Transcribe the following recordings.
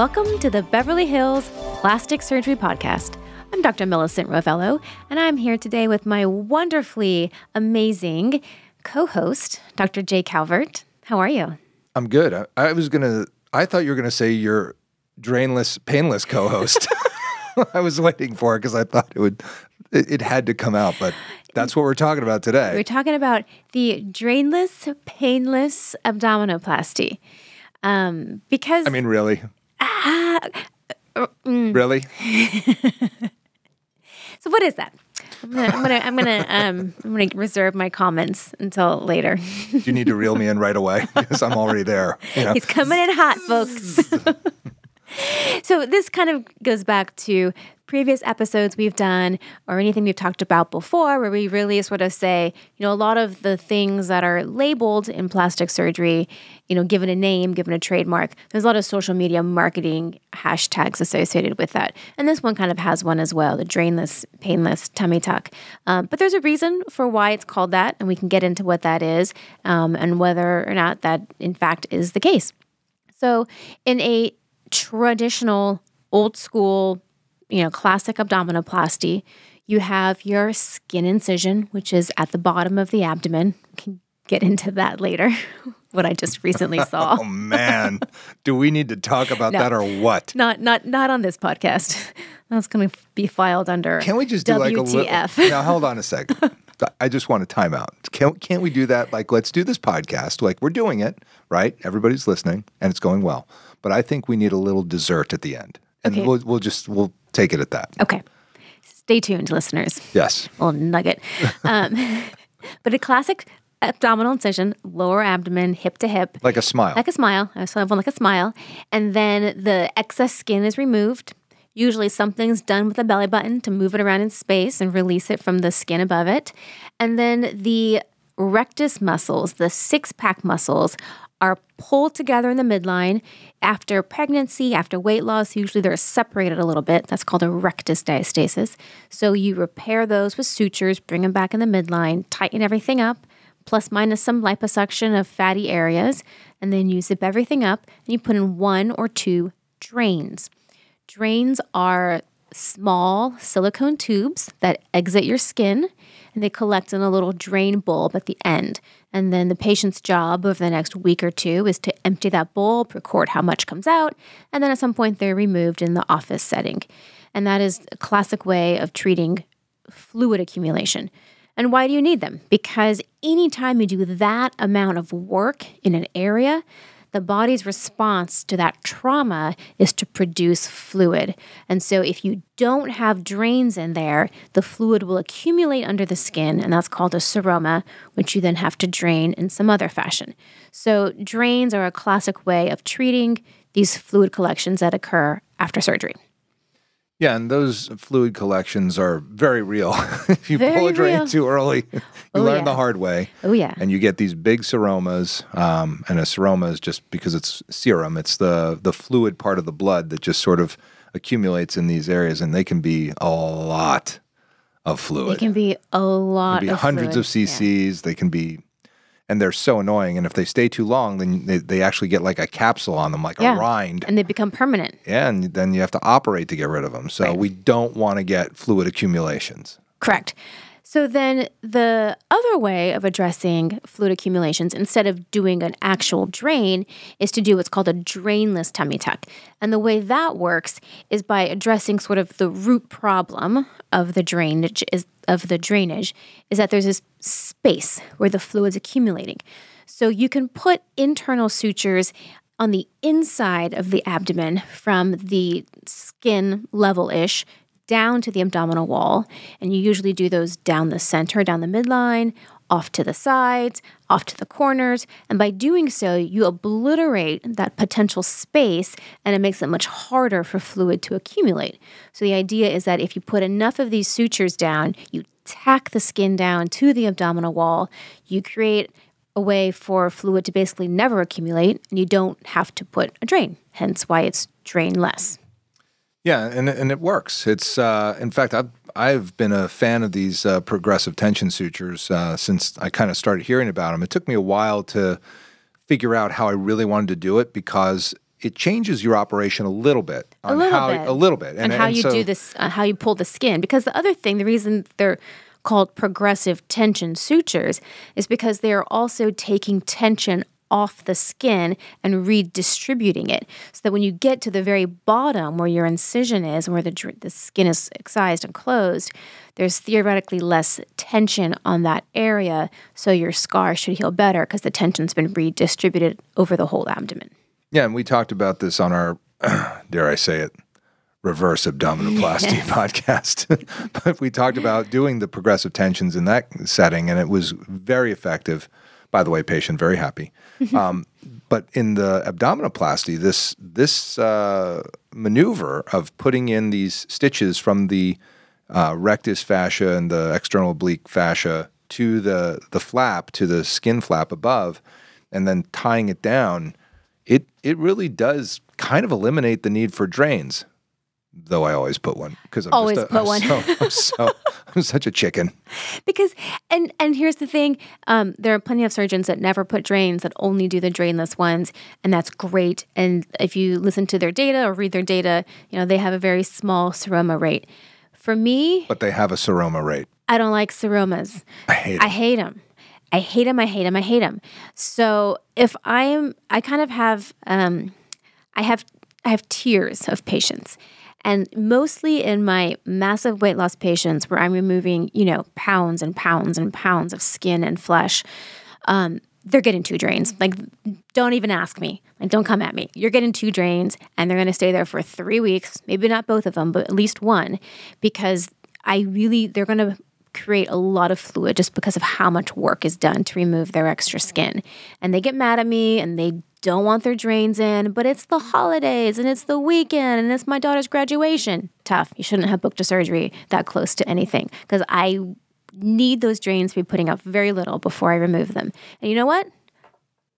Welcome to the Beverly Hills Plastic Surgery Podcast. I'm Dr. Millicent Rovelo, and I'm here today with my wonderfully amazing co host, Dr. Jay Calvert. How are you? I'm good. I, I was going to, I thought you were going to say your drainless, painless co host. I was waiting for it because I thought it would, it, it had to come out, but that's what we're talking about today. We're talking about the drainless, painless abdominoplasty. Um, because I mean, really? Ah, uh, mm. Really? So what is that? I'm gonna, I'm gonna, I'm gonna, um, I'm gonna reserve my comments until later. You need to reel me in right away because I'm already there. You know? He's coming in hot, folks. so this kind of goes back to previous episodes we've done or anything we've talked about before where we really sort of say you know a lot of the things that are labeled in plastic surgery you know given a name given a trademark there's a lot of social media marketing hashtags associated with that. And this one kind of has one as well the drainless painless tummy tuck. Um, but there's a reason for why it's called that and we can get into what that is um, and whether or not that in fact is the case. So in a traditional old school you know, classic abdominoplasty, you have your skin incision, which is at the bottom of the abdomen. We can get into that later. what I just recently saw. oh man, do we need to talk about No. that or what? Not not not on this podcast. That's going to be filed under Can we just do like a little? WTF. Now hold on a second. I just want a timeout. Can can't we do that? Like, let's do this podcast. Like, we're doing it, right? Everybody's listening, and it's going well. But I think we need a little dessert at the end, and Okay. we'll we'll just we'll take it at that. Okay. Stay tuned, listeners. Yes. A little nugget. Um, but a classic abdominal incision, lower abdomen, hip to hip. Like a smile. like a smile. I also have one like a smile. And then the excess skin is removed. Usually something's done with the belly button to move it around in space and release it from the skin above it. And then the rectus muscles, the six pack muscles, are pulled together in the midline. After pregnancy, after weight loss, usually they're separated a little bit. That's called a rectus diastasis. So you repair those with sutures, bring them back in the midline, tighten everything up plus minus some liposuction of fatty areas, and then you zip everything up and you put in one or two drains. Drains are small silicone tubes that exit your skin and they collect in a little drain bulb at the end. And then the patient's job over the next week or two is to empty that bulb, record how much comes out, and then at some point they're removed in the office setting. And that is a classic way of treating fluid accumulation. And why do you need them? Because anytime you do that amount of work in an area, the body's response to that trauma is to produce fluid. And so if you don't have drains in there, the fluid will accumulate under the skin, and that's called a seroma, which you then have to drain in some other fashion. So drains are a classic way of treating these fluid collections that occur after surgery. Yeah, and those fluid collections are very real. if you pull a drain real. too early, you Oh, learn yeah. the hard way. Oh, yeah. And you get these big seromas. Um, and a seroma is just because it's serum, it's the, the fluid part of the blood that just sort of accumulates in these areas. And they can be a lot of fluid. It can be a lot be of hundreds of fluid. Yeah. cc's. They can be, and they're so annoying. And if they stay too long, then they, they actually get like a capsule on them, like Yeah. a rind. and they become permanent. Yeah, and then you have to operate to get rid of them. So Right. we don't want to get fluid accumulations. Correct. So then the other way of addressing fluid accumulations instead of doing an actual drain is to do what's called a drainless tummy tuck. And the way that works is by addressing sort of the root problem of the drainage is of the drainage is that there's this space where the fluid's accumulating. So you can put internal sutures on the inside of the abdomen from the skin level ish down to the abdominal wall. And you usually do those down the center, down the midline, off to the sides, off to the corners. And by doing so, you obliterate that potential space and it makes it much harder for fluid to accumulate. So the idea is that if you put enough of these sutures down, you tack the skin down to the abdominal wall, you create a way for fluid to basically never accumulate and you don't have to put a drain, hence why it's drainless. Yeah, and and it works. It's uh, in fact I've I've been a fan of these uh, progressive tension sutures uh, since I kind of started hearing about them. It took me a while to figure out how I really wanted to do it because it changes your operation a little bit on a little how bit. a little bit and, how you so- do this, uh, how you pull the skin. Because the other thing, the reason they're called progressive tension sutures is because they are also taking tension off the skin and redistributing it so that when you get to the very bottom where your incision is and where the, the skin is excised and closed there's theoretically less tension on that area so your scar should heal better because the tension's been redistributed over the whole abdomen Yeah, and we talked about this on our, dare I say it, reverse abdominoplasty podcast. but we talked about doing the progressive tensions in that setting, and it was very effective. By the way, patient very happy. Um, but in the abdominoplasty, this this uh, maneuver of putting in these stitches from the uh, rectus fascia and the external oblique fascia to the the flap to the skin flap above, and then tying it down, it it really does kind of eliminate the need for drains. Though I always put one because I'm Always just a, put I'm one. So, I'm so I'm such a chicken. because and and here's the thing um, there are plenty of surgeons that never put drains that only do the drainless ones and that's great. And if you listen to their data or read their data you know they have a very small seroma rate. For me But they have a seroma rate. i don't like seromas. I hate i hate them i hate them i hate them i hate them so if i'm i kind of have um, i have i have tiers of patients and mostly in my massive weight loss patients where i'm removing you know pounds and pounds and pounds of skin and flesh um, they're getting two drains. Like don't even ask me. Like don't come at me. You're getting two drains and they're going to stay there for three weeks maybe not both of them but at least one because i really they're going to create a lot of fluid just because of how much work is done to remove their extra skin and they get mad at me and they don't want their drains in, but it's the holidays and it's the weekend and it's my daughter's graduation. Tough. You shouldn't have booked a surgery that close to anything because I need those drains to be putting out very little before I remove them. And you know what?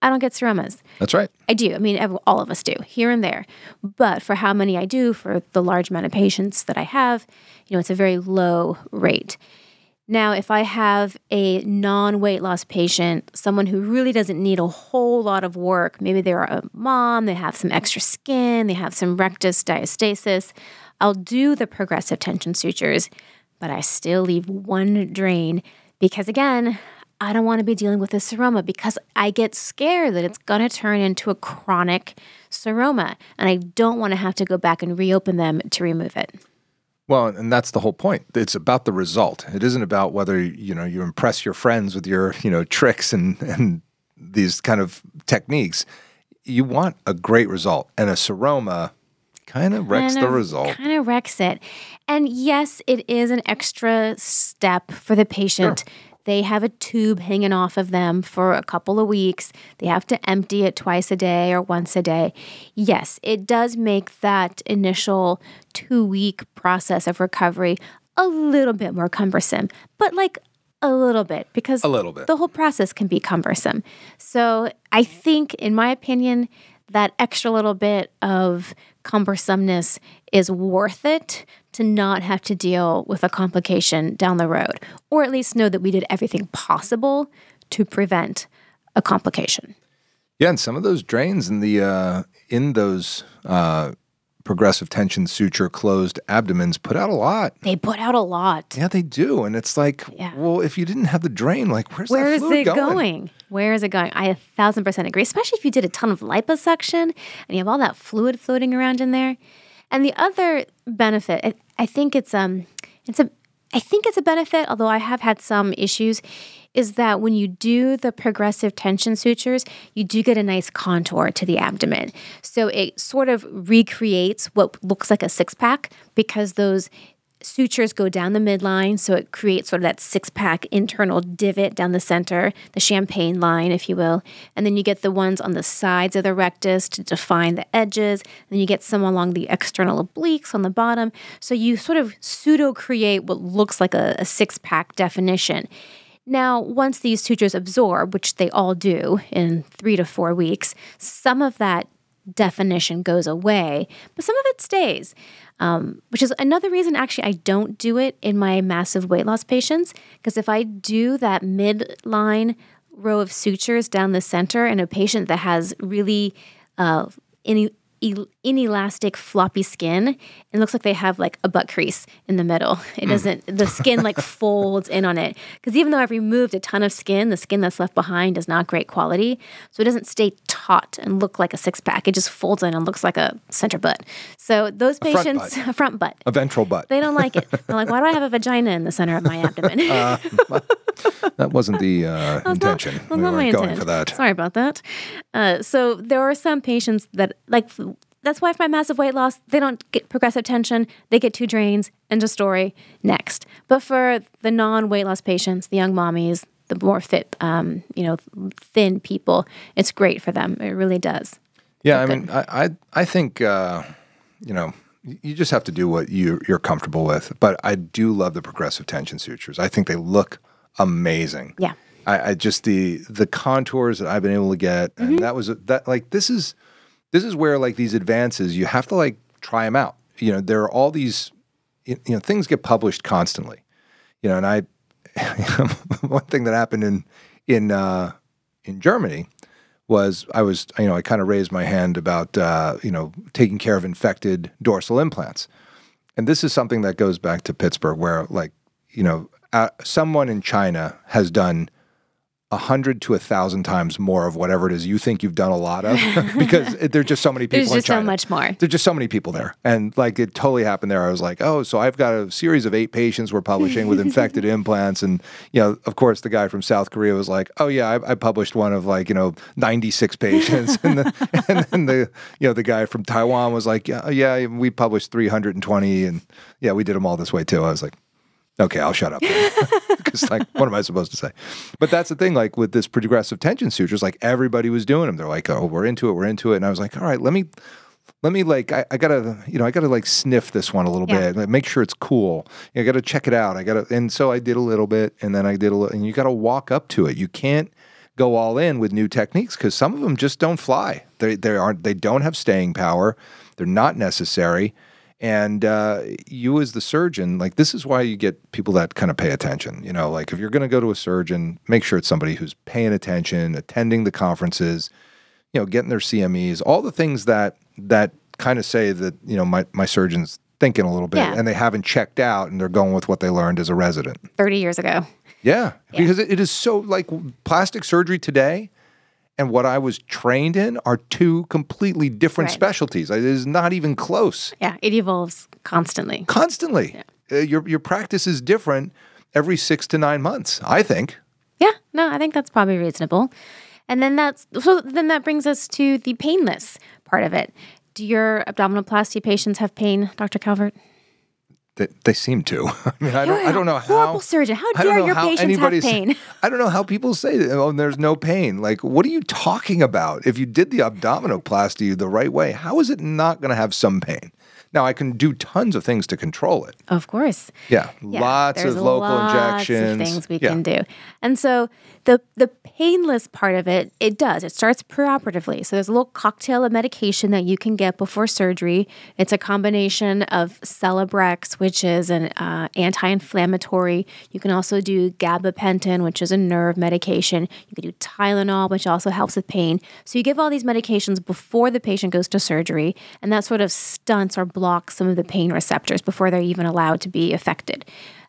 I don't get seromas. That's right. I do. I mean, all of us do here and there. But for how many I do, for the large amount of patients that I have, you know, it's a very low rate. Now, if I have a non weight loss patient, someone who really doesn't need a whole lot of work, maybe they're a mom, they have some extra skin, they have some rectus diastasis, I'll do the progressive tension sutures, but I still leave one drain because, again, I don't want to be dealing with a seroma because I get scared that it's going to turn into a chronic seroma and I don't want to have to go back and reopen them to remove it. Well, and that's the whole point. It's about the result. It isn't about whether you know you impress your friends with your you know tricks and and these kind of techniques. You want a great result, and a seroma kind of wrecks the result. Kind of wrecks it. And yes, it is an extra step for the patient. They have a tube hanging off of them for a couple of weeks. They have to empty it twice a day or once a day. Yes, it does make that initial two week process of recovery a little bit more cumbersome, but like a little bit because A little bit. the whole process can be cumbersome. So I think, in my opinion, that extra little bit of cumbersomeness is worth it to not have to deal with a complication down the road, or at least know that we did everything possible to prevent a complication. Yeah, and some of those drains in the uh, in those uh, progressive tension suture closed abdomens put out a lot. They put out a lot. Yeah, they do, and it's like, Yeah. well, if you didn't have the drain, like, where's Where that is fluid it going? Where is it going? I a thousand percent agree, especially if you did a ton of liposuction and you have all that fluid floating around in there. And the other benefit, I, I think it's um, it's a, I think it's a benefit. Although I have had some issues, is that when you do the progressive tension sutures, you do get a nice contour to the abdomen. So it sort of recreates what looks like a six pack because those sutures go down the midline, so it creates sort of that six pack internal divot down the center, the champagne line, if you will. And then you get the ones on the sides of the rectus to define the edges. And then you get some along the external obliques on the bottom. So you sort of pseudo create what looks like a, a six pack definition. Now, once these sutures absorb, which they all do in three to four weeks, some of that definition goes away, but some of it stays, um, which is another reason actually I don't do it in my massive weight loss patients. Because if I do that midline row of sutures down the center in a patient that has really uh, any el- inelastic, floppy skin. It looks like they have like a butt crease in the middle. It hmm. doesn't, the skin like folds in on it. Because even though I've removed a ton of skin, the skin that's left behind is not great quality. So it doesn't stay taut and look like a six pack. It just folds in and looks like a center butt. So those front patients, butt. a front butt. A ventral butt. They don't like it. They're like, why do I have a vagina in the center of my abdomen? Uh, that wasn't the uh, intention. Well, we not my going intent. for that. Sorry about that. Uh, so there are some patients that like. That's why for my massive weight loss, they don't get progressive tension. They get two drains. End of story. Next. But for the non-weight loss patients, the young mommies, the more fit, um, you know, thin people, it's great for them. It really does. Yeah, I mean, I I, I think uh, you know you just have to do what you you're comfortable with. But I do love the progressive tension sutures. I think they look amazing. Yeah. I, I just the the contours that I've been able to get, Mm-hmm. and that was that like this is this is where like these advances you have to like try them out. You know, there are all these you you know things get published constantly. You know, and I one thing that happened in in uh, in Germany was I was you know I kind of raised my hand about uh, you know taking care of infected dorsal implants, and this is something that goes back to Pittsburgh where like you know uh, someone in China has done a hundred to a thousand times more of whatever it is you think you've done a lot of because it, there's just so many people. There's just so much more. There's just so many people there, and like it totally happened there. I was like, oh, so I've got a series of eight patients we're publishing with infected implants, and you know, of course, the guy from South Korea was like, oh yeah, I, I published one of like you know 96 patients, and, the, and then the you know the guy from Taiwan was like, yeah, yeah, we published 320, and yeah, we did them all this way too. I was like. Okay, I'll shut up. Because, like, what am I supposed to say? But that's the thing, like, with this progressive tension sutures, like, everybody was doing them. They're like, oh, we're into it, we're into it. And I was like, all right, let me, let me, like, I, I gotta, you know, I gotta, like, sniff this one a little Yeah. bit, like, make sure it's cool. I gotta check it out. I gotta, and so I did a little bit, and then I did a little, and you gotta walk up to it. You can't go all in with new techniques because some of them just don't fly. They, they aren't, they don't have staying power. They're not necessary. And uh, you, as the surgeon, like this is why you get people that kind of pay attention. You know, like if you're going to go to a surgeon, make sure it's somebody who's paying attention, attending the conferences, you know, getting their CMEs, all the things that that kind of say that you know my my surgeon's thinking a little bit, Yeah. and they haven't checked out, and they're going with what they learned as a resident. 30 years ago. Yeah, because it, it is so like plastic surgery today and what I was trained in are two completely different Right. specialties. It is not even close. Yeah, it evolves constantly. Constantly, uh, your your practice is different every six to nine months. I think. Yeah, no, I think that's probably reasonable. And then that's so then that brings us to the painless part of it. Do your abdominoplasty patients have pain, Dr. Calvert? They, they seem to. I mean, I don't. You're I don't know horrible how. surgeon. How dare your how patients have pain? I don't know how people say that. Oh, there's no pain. Like, what are you talking about? If you did the abdominoplasty the right way, how is it not going to have some pain? Now, I can do tons of things to control it. Of course. Yeah, Yeah, lots there's of local lots injections. Of things we yeah. can do. And so the the painless part of it, it does. It starts preoperatively. So there's a little cocktail of medication that you can get before surgery. It's a combination of Celebrex, which is an uh, anti-inflammatory. You can also do gabapentin, which is a nerve medication. You can do Tylenol, which also helps with pain. So you give all these medications before the patient goes to surgery, and that sort of stunts or blocks some of the pain receptors before they're even allowed to be affected.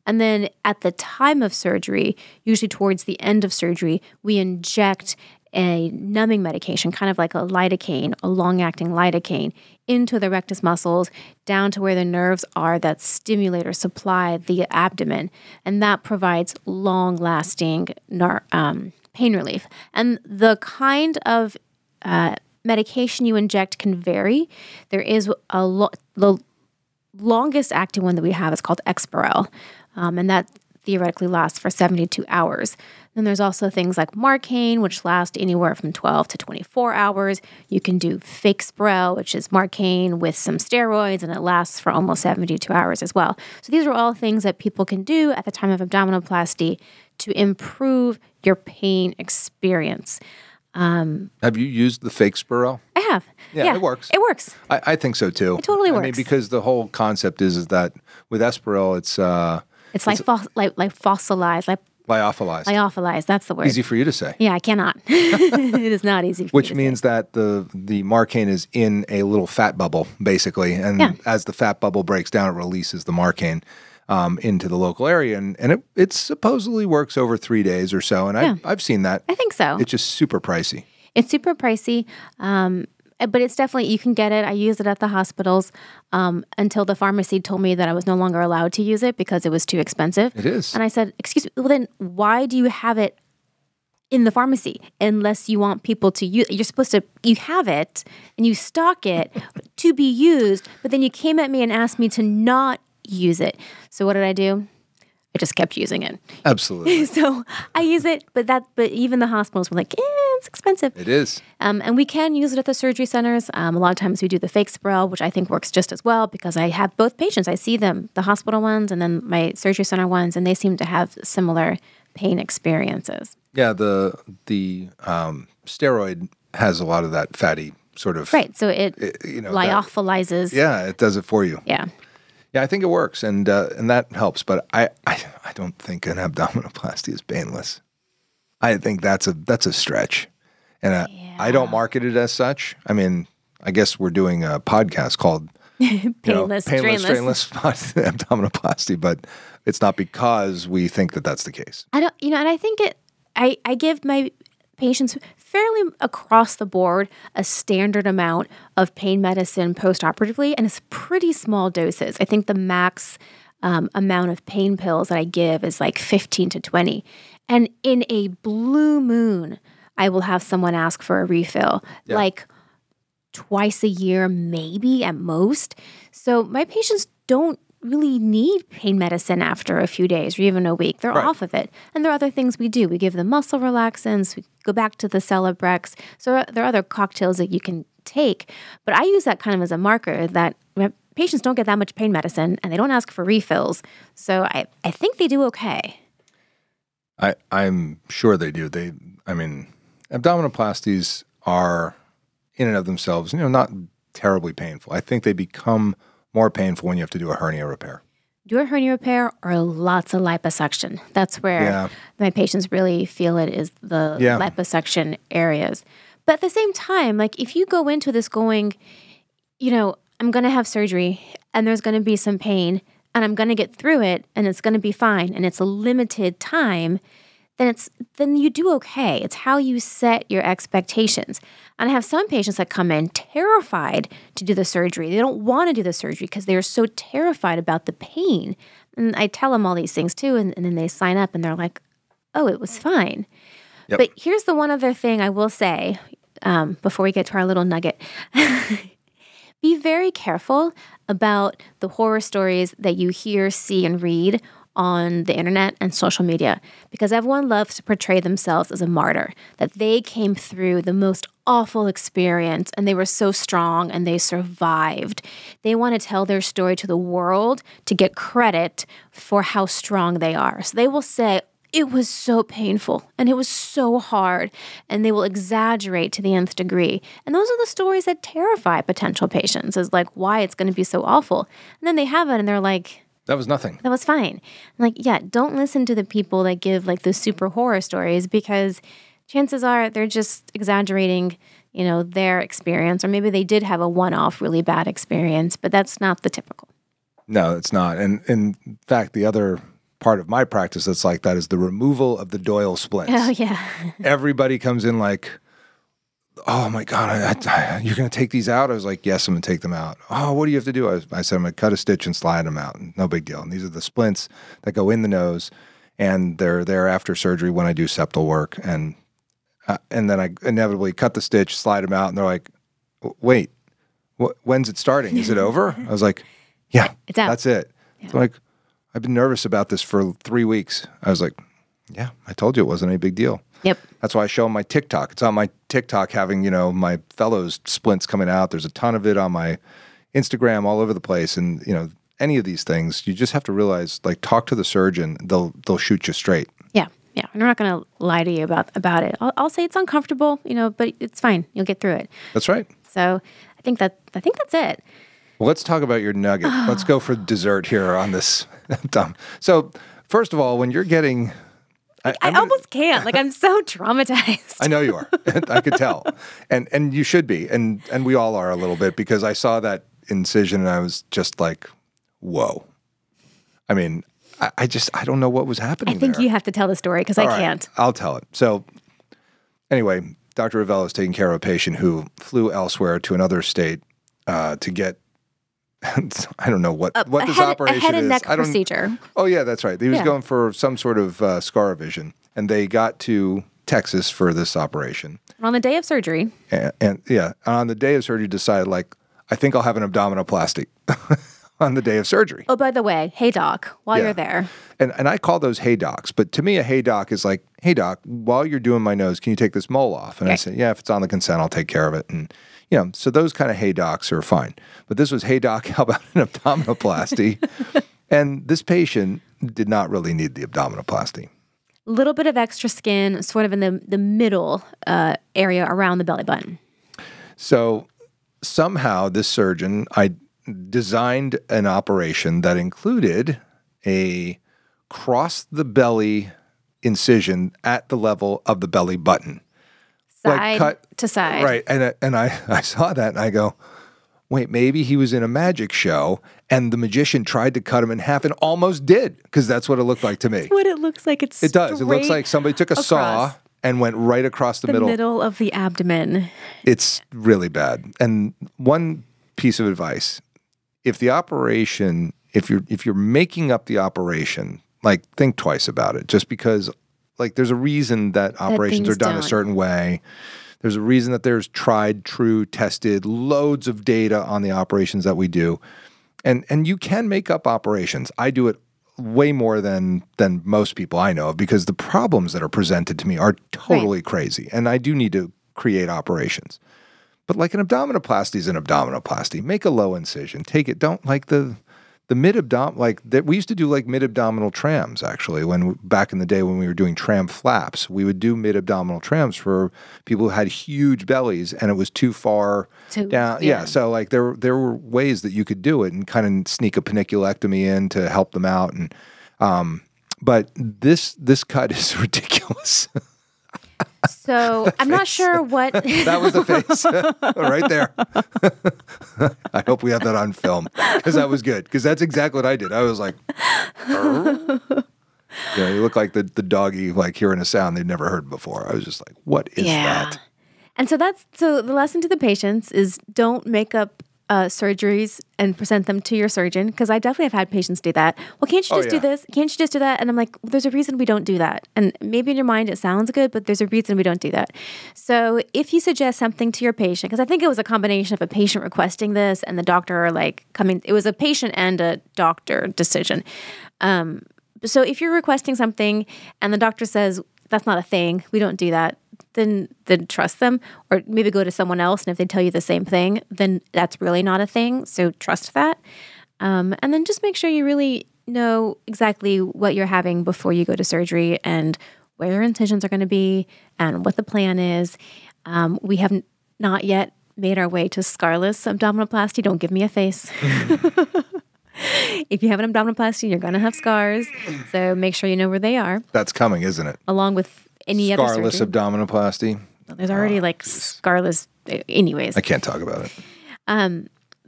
And then at the time of surgery, usually towards the end of surgery, we inject a numbing medication, kind of like a lidocaine, a long acting lidocaine, into the rectus muscles down to where the nerves are that stimulate or supply the abdomen. And that provides long lasting um, pain relief. And the kind of uh, medication you inject can vary. There is a lot, longest acting one that we have is called Exparel, um, and that theoretically lasts for 72 hours. Then there's also things like Marcaine, which last anywhere from 12 to 24 hours. You can do Fake Sprel, which is Marcaine with some steroids, and it lasts for almost 72 hours as well. So these are all things that people can do at the time of abdominoplasty to improve your pain experience. Have you used the fake Spirel? I have. Yeah, it works. It works. I, I think so too. It totally I mean, works. because the whole concept is is that with Exparel, it's uh, It's like fos- like like fossilized, like Lyophilized. Lyophilized, that's the word. Easy for you to say. Yeah, I cannot. it is not easy for me Which means that the the marcaine is in a little fat bubble, basically, and Yeah. as the fat bubble breaks down, it releases the marcaine um, into the local area, and, and it, it supposedly works over three days or so. And Yeah. I, I've seen that. I think so. It's just super pricey. It's super pricey, um, but it's definitely you can get it. I use it at the hospitals um, until the pharmacy told me that I was no longer allowed to use it because it was too expensive. It is. And I said, "Excuse me. Well, then why do you have it in the pharmacy unless you want people to use? You're supposed to. You have it and you stock it to be used, but then you came at me and asked me to not use it. So what did I do? I just kept using it. Absolutely. So I use it, but that. But even the hospitals were like, eh, it's expensive. it is. Um, and we can use it at the surgery centers. Um, a lot of times we do the fake Spirel, which I think works just as well because I have both patients. I see them, the hospital ones and then my surgery center ones, and they seem to have similar pain experiences. Yeah, the the um, steroid has a lot of that fatty sort of Right. So it, you know, that- lyophilizes. Yeah, it does it for you. Yeah. Yeah, I think it works, and uh, and that helps. But I, I I don't think an abdominoplasty is painless. I think that's a that's a stretch, and uh, I don't market it as such. I mean, I guess we're doing a podcast called you know, Painless, painless, drainless abdominoplasty, but it's not because we think that that's the case. I don't, you know, and I think it, I, I give my patients fairly across the board a standard amount of pain medicine postoperatively, and it's pretty small doses. I think the max um, amount of pain pills that I give is like 15 to 20. And in a blue moon, I will have someone ask for a refill. Like, twice a year, maybe at most. So my patients don't really need pain medicine after a few days or even a week. They're Right. off of it. And there are other things we do. We give them muscle relaxants, we go back to the Celebrex. So there are other cocktails that you can take. But I use that kind of as a marker that patients don't get that much pain medicine and they don't ask for refills. So I, I think they do okay. I I'm sure they do. They I mean, abdominoplasties are in and of themselves, you know, not terribly painful. I think they become more painful when you have to do a hernia repair. do a hernia repair or lots of liposuction. That's where Yeah. my patients really feel it is the Yeah. liposuction areas. But at the same time, like if you go into this going, you know, I'm going to have surgery and there's going to be some pain and I'm going to get through it and it's going to be fine and it's a limited time, then it's then you do okay. It's how you set your expectations. And I have some patients that come in terrified to do the surgery. They don't want to do the surgery because they are so terrified about the pain. And I tell them all these things too, and, and then they sign up and they're like, "Oh, it was fine." Yep. But here's the one other thing I will say um, before we get to our little nugget. Be very careful about the horror stories that you hear, see, and read on the internet and social media because everyone loves to portray themselves as a martyr, that they came through the most awful experience and they were so strong and they survived. They want to tell their story to the world to get credit for how strong they are. So they will say, it was so painful and it was so hard and they will exaggerate to the nth degree and those are the stories that terrify potential patients is like why it's going to be so awful and then they have it and they're like That was nothing. that was fine like yeah don't listen to the people that give like the super horror stories because chances are they're just exaggerating you know their experience or maybe they did have a one-off really bad experience but that's not the typical No, it's not. And in fact, the other part of my practice that's like that is the removal of the Doyle splints. oh yeah Everybody comes in like, "Oh my god, I, I, you're going to take these out?" I was like, "Yes, I'm going to take them out." Oh, what do you have to do? I, was- I said, "I'm going to cut a stitch and slide them out. No big deal." And these are the splints that go in the nose, and they're there after surgery when I do septal work, and uh, and then I inevitably cut the stitch, slide them out, and they're like, "Wait, wh- when's it starting? Is it over?" I was like, "Yeah, It's out. That's it." They're like, "I've been nervous about this for three weeks." I was like, "Yeah, I told you it wasn't a big deal." yep That's why I show 'em my TikTok. It's on my TikTok having, you know, my fellows splints coming out. There's a ton of it on my Instagram all over the place. And, you know, any of these things, you just have to realize, like, talk to the surgeon. They'll they'll shoot you straight. Yeah, yeah. And I'm not going to lie to you about about it. I'll, I'll say it's uncomfortable, you know, but it's fine. You'll get through it. That's right. So I think that I think that's it. Well, let's talk about your nugget. let's go for dessert here on this. So, first of all, when you're getting I, gonna- almost can't. Like I'm so traumatized. I know you are. I could tell, and and you should be, and and we all are a little bit because I saw that incision and I was just like, whoa. I mean, I, I just I don't know what was happening. I think there. you have to tell the story because I right, can't. I'll tell it. So, anyway, Dr. Rovelo is taking care of a patient who flew elsewhere to another state uh, to get. I don't know what what this head, operation a head and is. neck I don't, procedure. Oh yeah, that's right. He was Yeah. going for some sort of uh, scar vision, and they got to Texas for this operation. On the day of surgery, And, and yeah, on the day of surgery, decided like I think I'll have an abdominoplasty on the day of surgery. oh, by the way, hey doc, while Yeah. you're there, And and I call those hey docs, but to me a hey doc is like, hey doc, while you're doing my nose, can you take this mole off? And I say, yeah, if it's on the consent, I'll take care of it. And you know, so those kind of hey docs are fine. But this was hey doc, how about an abdominoplasty? and this patient did not really need the abdominoplasty. little bit of extra skin, sort of in the the middle uh, area around the belly button. So somehow this surgeon I designed an operation that included a cross the belly incision at the level of the belly button. Like cut- to side. Right. And I- and I I saw that and I go, "Wait, maybe he was in a magic show and the magician tried to cut him in half and almost did because that's what it looked like to me." What it looks like it's It does. It looks like somebody took a saw and went right across the, the middle. middle of the abdomen. It's really bad. And one piece of advice, if the operation, if you're if you're making up the operation, like think twice about it. Just because like there's a reason that operations are things done a certain way. There's a reason that there's tried, true, tested, loads of data on the operations that we do. And and you can make up operations. I do it way more than than most people I know of because the problems that are presented to me are totally crazy. And I do need to create operations. But like an abdominoplasty is an abdominoplasty. Make a low incision. Take it. Don't like the the mid abdom like that. We used to do like mid abdominal trams actually when back in the day when we were doing tram flaps. We would do mid abdominal trams for people who had huge bellies and it was too far Too- down. Yeah. yeah. So like there there were ways that you could do it and kind of sneak a paniculectomy in to help them out and um. But this this cut is ridiculous. So I'm not sure what. That was the face right there. I hope we have that on film because that was good. Because that's exactly what I did. I was like, yeah, you look like the, the doggy, like hearing a sound they've never heard before. I was just like, what is yeah. that? And so that's so the lesson to the patients is don't make up uh, surgeries and present them to your surgeon because I definitely have had patients do that. Well, can't you Oh, just do this? Can't you just do that? And I'm like, well, there's a reason we don't do that. And maybe in your mind it sounds good, but there's a reason we don't do that. So if you suggest something to your patient, because I think it was a combination of a patient requesting this and the doctor like coming, it was a patient and a doctor decision. Um, so if you're requesting something and the doctor says that's not a thing, we don't do that, then then trust them, or maybe go to someone else. And if they tell you the same thing, then that's really not a thing. So trust that, um, and then just make sure you really know exactly what you're having before you go to surgery and where your incisions are going to be and what the plan is. Um, we have not yet made our way to scarless abdominoplasty. Don't give me a face. if you have an abdominoplasty, you're going to have scars. So make sure you know where they are, That's coming, isn't it? along with any other Scarless abdominoplasty. There's already like scarless, anyways. I can't talk about it.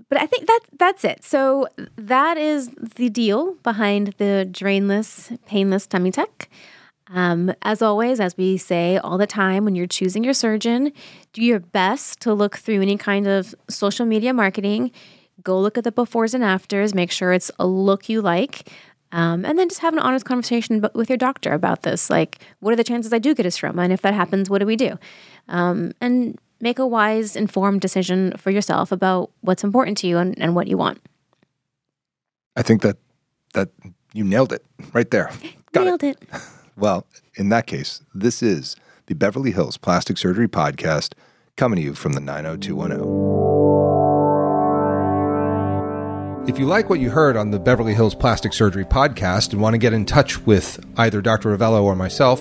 But I think that that's it. So that is the deal behind the drainless, painless tummy tuck. Um, as always, as we say all the time, when you're choosing your surgeon, do your best to look through any kind of social media marketing. Go look at the befores and afters. Make sure it's a look you like. Um, and then just have an honest conversation with your doctor about this. Like, what are the chances I do get a seroma? And if that happens, what do we do? Um, and make a wise, informed decision for yourself about what's important to you and, and what you want. I think that that you nailed it right there. Got Nailed it. Well, in that case, this is the Beverly Hills Plastic Surgery Podcast coming to you from the 90210. If you like what you heard on the Beverly Hills Plastic Surgery Podcast and want to get in touch with either Dr. Rovelo or myself,